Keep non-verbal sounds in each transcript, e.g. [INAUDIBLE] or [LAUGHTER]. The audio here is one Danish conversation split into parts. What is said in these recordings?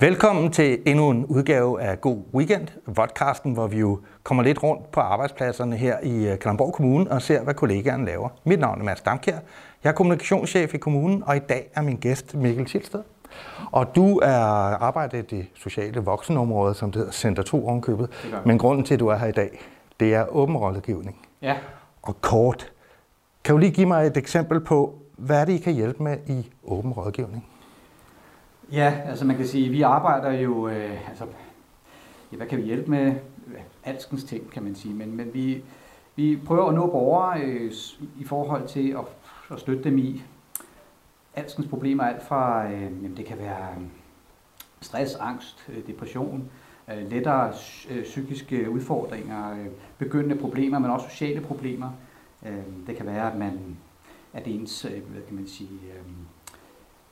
Velkommen til endnu en udgave af God Weekend, podcasten, hvor vi jo kommer lidt rundt på arbejdspladserne her i øh, Kalundborg Kommune og ser, hvad kollegaerne laver. Mit navn er Mads Damkjær. Jeg er kommunikationschef i kommunen, og i dag er min gæst Mikkel Tilsted. Og du er arbejdet i det sociale voksenområde, som det hedder Center 2 ovenkøbet. Men grunden til, at du er her i dag, det er åben rådgivning. Ja. Og kort. Kan du lige give mig et eksempel på, hvad er det, I kan hjælpe med i åben rådgivning? Ja, altså man kan sige, vi arbejder jo, øh, altså, ja, hvad kan vi hjælpe med? Alskens ting, kan man sige, men, men vi, vi prøver at nå borgere øh, i forhold til at, at støtte dem i alskens problemer, alt fra, øh, jamen det kan være øh, stress, angst, øh, depression, øh, lettere øh, psykiske udfordringer, øh, begyndende problemer, men også sociale problemer. Øh, det kan være, at man at ens, øh, hvad kan man sige, øh,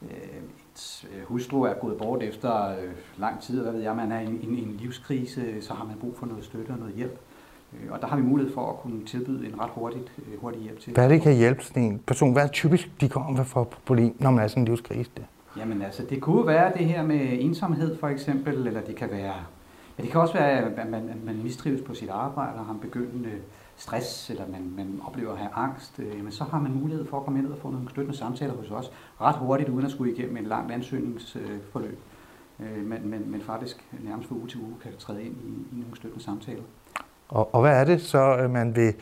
ens øh, hustru er gået bort efter øh, lang tid, hvad ved jeg, man er i en, en, en livskrise, så har man brug for noget støtte og noget hjælp. Øh, og der har vi mulighed for at kunne tilbyde en ret hurtigt, øh, hurtig hjælp til. Hvad er det, kan hjælpe sådan en person? Hvad er typisk, de kommer for problem, når man er sådan en livskrise? Der? Jamen altså, det kunne være det her med ensomhed for eksempel, eller det kan være, ja, det kan også være, at man, at man mistrives på sit arbejde og har en begyndende stress, eller man, man oplever at have angst, øh, jamen så har man mulighed for at komme ind og få nogle støttende samtaler hos os ret hurtigt, uden at skulle igennem en lang ansøgningsforløb. Øh, men, men, men faktisk nærmest fra uge til uge kan træde ind i, i nogle støttende samtaler. Og, og hvad er det så, øh, man vil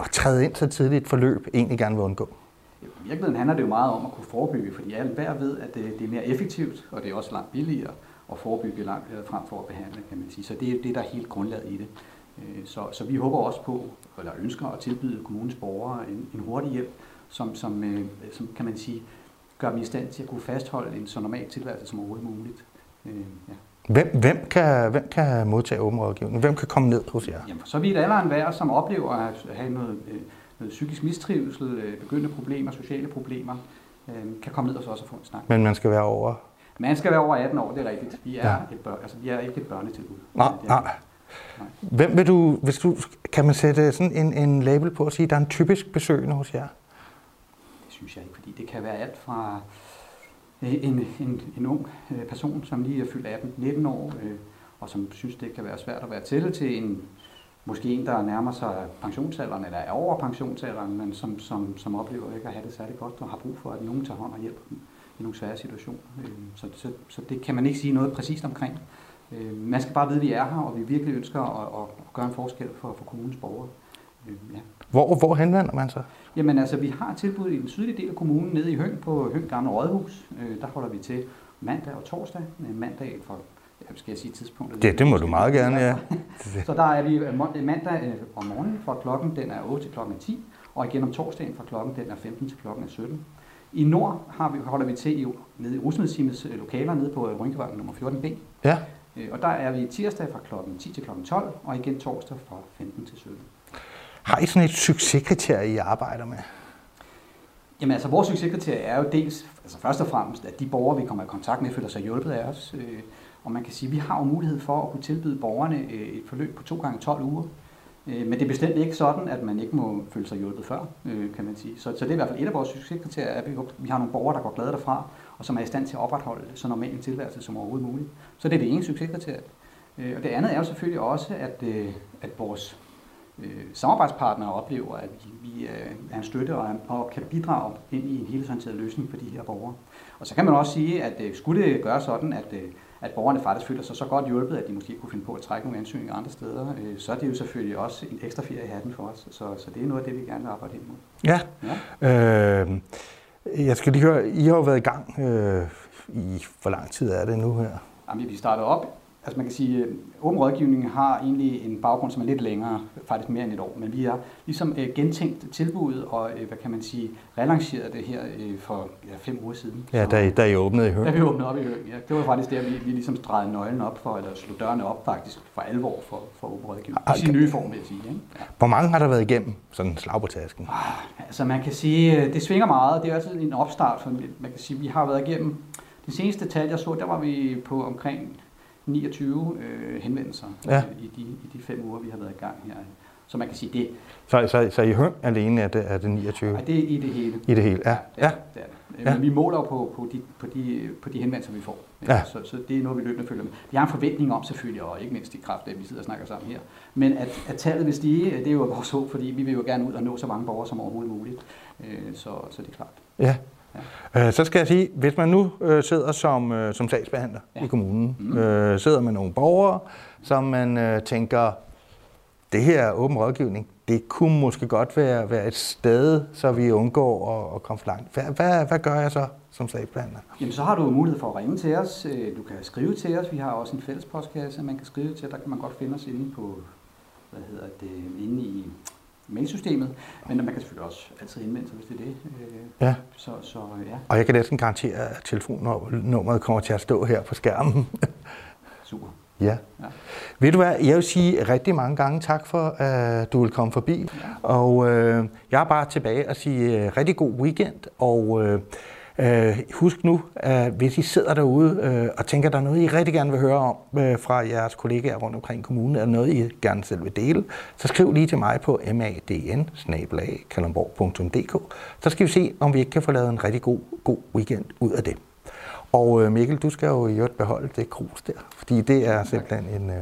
at træde ind så tidligt et forløb egentlig gerne vil undgå? I virkeligheden handler det jo meget om at kunne forebygge, fordi alle hver ved, at det, det er mere effektivt, og det er også langt billigere at forebygge langt frem for at behandle, kan man sige. Så det er det, der er helt grundlaget i det. Øh, så, så vi håber også på, eller ønsker at tilbyde kommunens borgere en, en hurtig hjælp, som, som, øh, som kan man sige, gør dem i stand til at kunne fastholde en så normal tilværelse som overhovedet muligt. Øh, ja. Hvem, hvem, kan, hvem kan modtage åben rådgivning? Hvem kan komme ned hos jer? Jamen, så er vi et alderen værd, som oplever at have noget, noget psykisk mistrivsel, begyndende problemer, sociale problemer, kan komme ned hos os og få en snak. Men man skal være over? Man skal være over 18 år, det er rigtigt. Vi er, ja. et, bør, altså, vi er ikke et børnetilbud. Nej, nej. Hvem vil du, hvis du, kan man sætte sådan en, en label på at sige, at der er en typisk besøgende hos jer? Det synes jeg ikke, fordi det kan være alt fra en, en, en ung øh, person, som lige er fyldt 18-19 år, øh, og som synes, det kan være svært at være til, til en, måske en, der nærmer sig pensionsalderen, eller er over pensionsalderen, men som, som, som oplever ikke at have det særlig godt, og har brug for, at nogen tager hånd og hjælper dem i nogle svære situationer. Øh, så, så, så det kan man ikke sige noget præcist omkring. Øh, man skal bare vide, at vi er her, og vi virkelig ønsker at, at gøre en forskel for, for kommunens borgere. Øh, ja. Hvor, hvor henvender man sig? Jamen altså, vi har tilbud i den sydlige del af kommunen, nede i Høng på Høng Gamle Rådhus. Øh, der holder vi til mandag og torsdag. Øh, mandag for ja, skal jeg sige tidspunktet? Det, det må du meget gerne, ja. [LAUGHS] så der er vi øh, mandag øh, om morgenen fra klokken den er 8 til klokken 10, og igen om torsdagen fra klokken den er 15 til klokken 17. I nord har vi, holder vi til i, nede i Rusmedsimets lokaler nede på Rynkevej nummer 14B. Ja. Øh, og der er vi tirsdag fra kl. 10 til kl. 12, og igen torsdag fra 15 til 17. Har I sådan et succeskriterie, I arbejder med? Jamen altså, vores succeskriterie er jo dels, altså først og fremmest, at de borgere, vi kommer i kontakt med, føler sig hjulpet af os. Øh, og man kan sige, at vi har jo mulighed for at kunne tilbyde borgerne øh, et forløb på to gange 12 uger. Øh, men det er bestemt ikke sådan, at man ikke må føle sig hjulpet før, øh, kan man sige. Så, så det er i hvert fald et af vores succeskriterier, at vi, vi har nogle borgere, der går glade derfra, og som er i stand til at opretholde så normal en tilværelse som overhovedet muligt. Så det er det ene succeskriterie. Øh, og det andet er jo selvfølgelig også, at, at vores samarbejdspartnere oplever, at vi, vi er en støtte og, og kan bidrage ind i en helhedsorienteret løsning for de her borgere. Og så kan man også sige, at skulle det gøre sådan, at, at borgerne faktisk føler sig så godt hjulpet, at de måske kunne finde på at trække nogle ansøgninger andre steder, så er det jo selvfølgelig også en ekstra ferie i hatten for os. Så, så det er noget af det, vi gerne vil arbejde ind mod. Ja. ja. Øh, jeg skal lige høre, I har jo været i gang øh, i, hvor lang tid er det nu her? Jamen, vi startede op Altså man kan sige, at åben rådgivning har egentlig en baggrund, som er lidt længere, faktisk mere end et år, men vi har ligesom øh, gentænkt tilbuddet og, øh, hvad kan man sige, relanceret det her øh, for ja, fem uger siden. Ja, da I, da I åbnede i Høng. Da vi åbnede op i Høng, ja. Det var faktisk der, vi, vi ligesom drejede nøglen op for, eller slog dørene op faktisk for alvor for, for åben rådgivning. I sin nye form, vil jeg sige. Ikke? Ja. Hvor mange har der været igennem sådan en slag på tasken? Ah, altså man kan sige, det svinger meget. Det er altid en opstart, for man kan sige, vi har været igennem, det seneste tal, jeg så, der var vi på omkring 29 øh, henvendelser ja. i, de, i de fem uger, vi har været i gang her. Så man kan sige det. Så, så, så i Høng alene er det, er det 29? Nej, det er i det hele. I det hele, ja. Det er, ja. det er det. Ja. Men vi måler jo på, på, de, på, de, på de henvendelser, vi får. Ja. Så, så det er noget, vi løbende følger med. Vi har en forventning om selvfølgelig, og ikke mindst i kraft af, at vi sidder og snakker sammen her. Men at, at tallet vil stige, det er jo vores håb, fordi vi vil jo gerne ud og nå så mange borgere som overhovedet muligt. Øh, Så, så det er klart. Ja. Øh, Så skal jeg sige, hvis man nu øh, sidder som, øh, som sagsbehandler ja. Ja. i kommunen, Mm. øh, sidder med nogle borgere, som man øh, tænker, det her er åben rådgivning, det kunne måske godt være, være et sted, så vi undgår at, at komme for langt. Hvad, hvad, hvad gør jeg så som sagsbehandler? Jamen, så har du mulighed for at ringe til os. Øh, Du kan skrive til os. Vi har også en fælles postkasse, man kan skrive til. Der kan man godt finde os inde på, hvad hedder det, inde i mailsystemet. Men man kan selvfølgelig også altid henvende sig, hvis det er det. Øh, Ja. Så, så ja, Og jeg kan næsten garantere, at telefonnummeret kommer til at stå her på skærmen. [LAUGHS] super. ja. Ja. Ved du hvad, jeg vil sige rigtig mange gange tak for, at du vil komme forbi. Ja. Og øh, jeg er bare tilbage og sige øh, rigtig god weekend. Og øh, øh, husk nu, at hvis I sidder derude øh, og tænker, der er noget, I rigtig gerne vil høre om øh, fra jeres kollegaer rundt omkring kommunen, eller noget, I gerne selv vil dele, så skriv lige til mig på madn Så skal vi se, om vi ikke kan få lavet en rigtig god, god weekend ud af det. Og øh, Mikkel, du skal jo i øvrigt beholde det krus der, fordi det er simpelthen en, øh,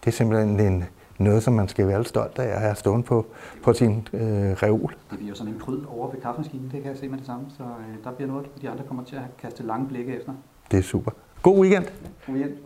det er simpelthen en, noget, som man skal være stolt af at have stående på, på sin øh, reol. Det bliver jo sådan en pryd over ved kaffemaskinen, det kan jeg se med det samme. Så øh, der bliver noget, de andre kommer til at kaste lange blikke efter. Det er super. God weekend! God weekend.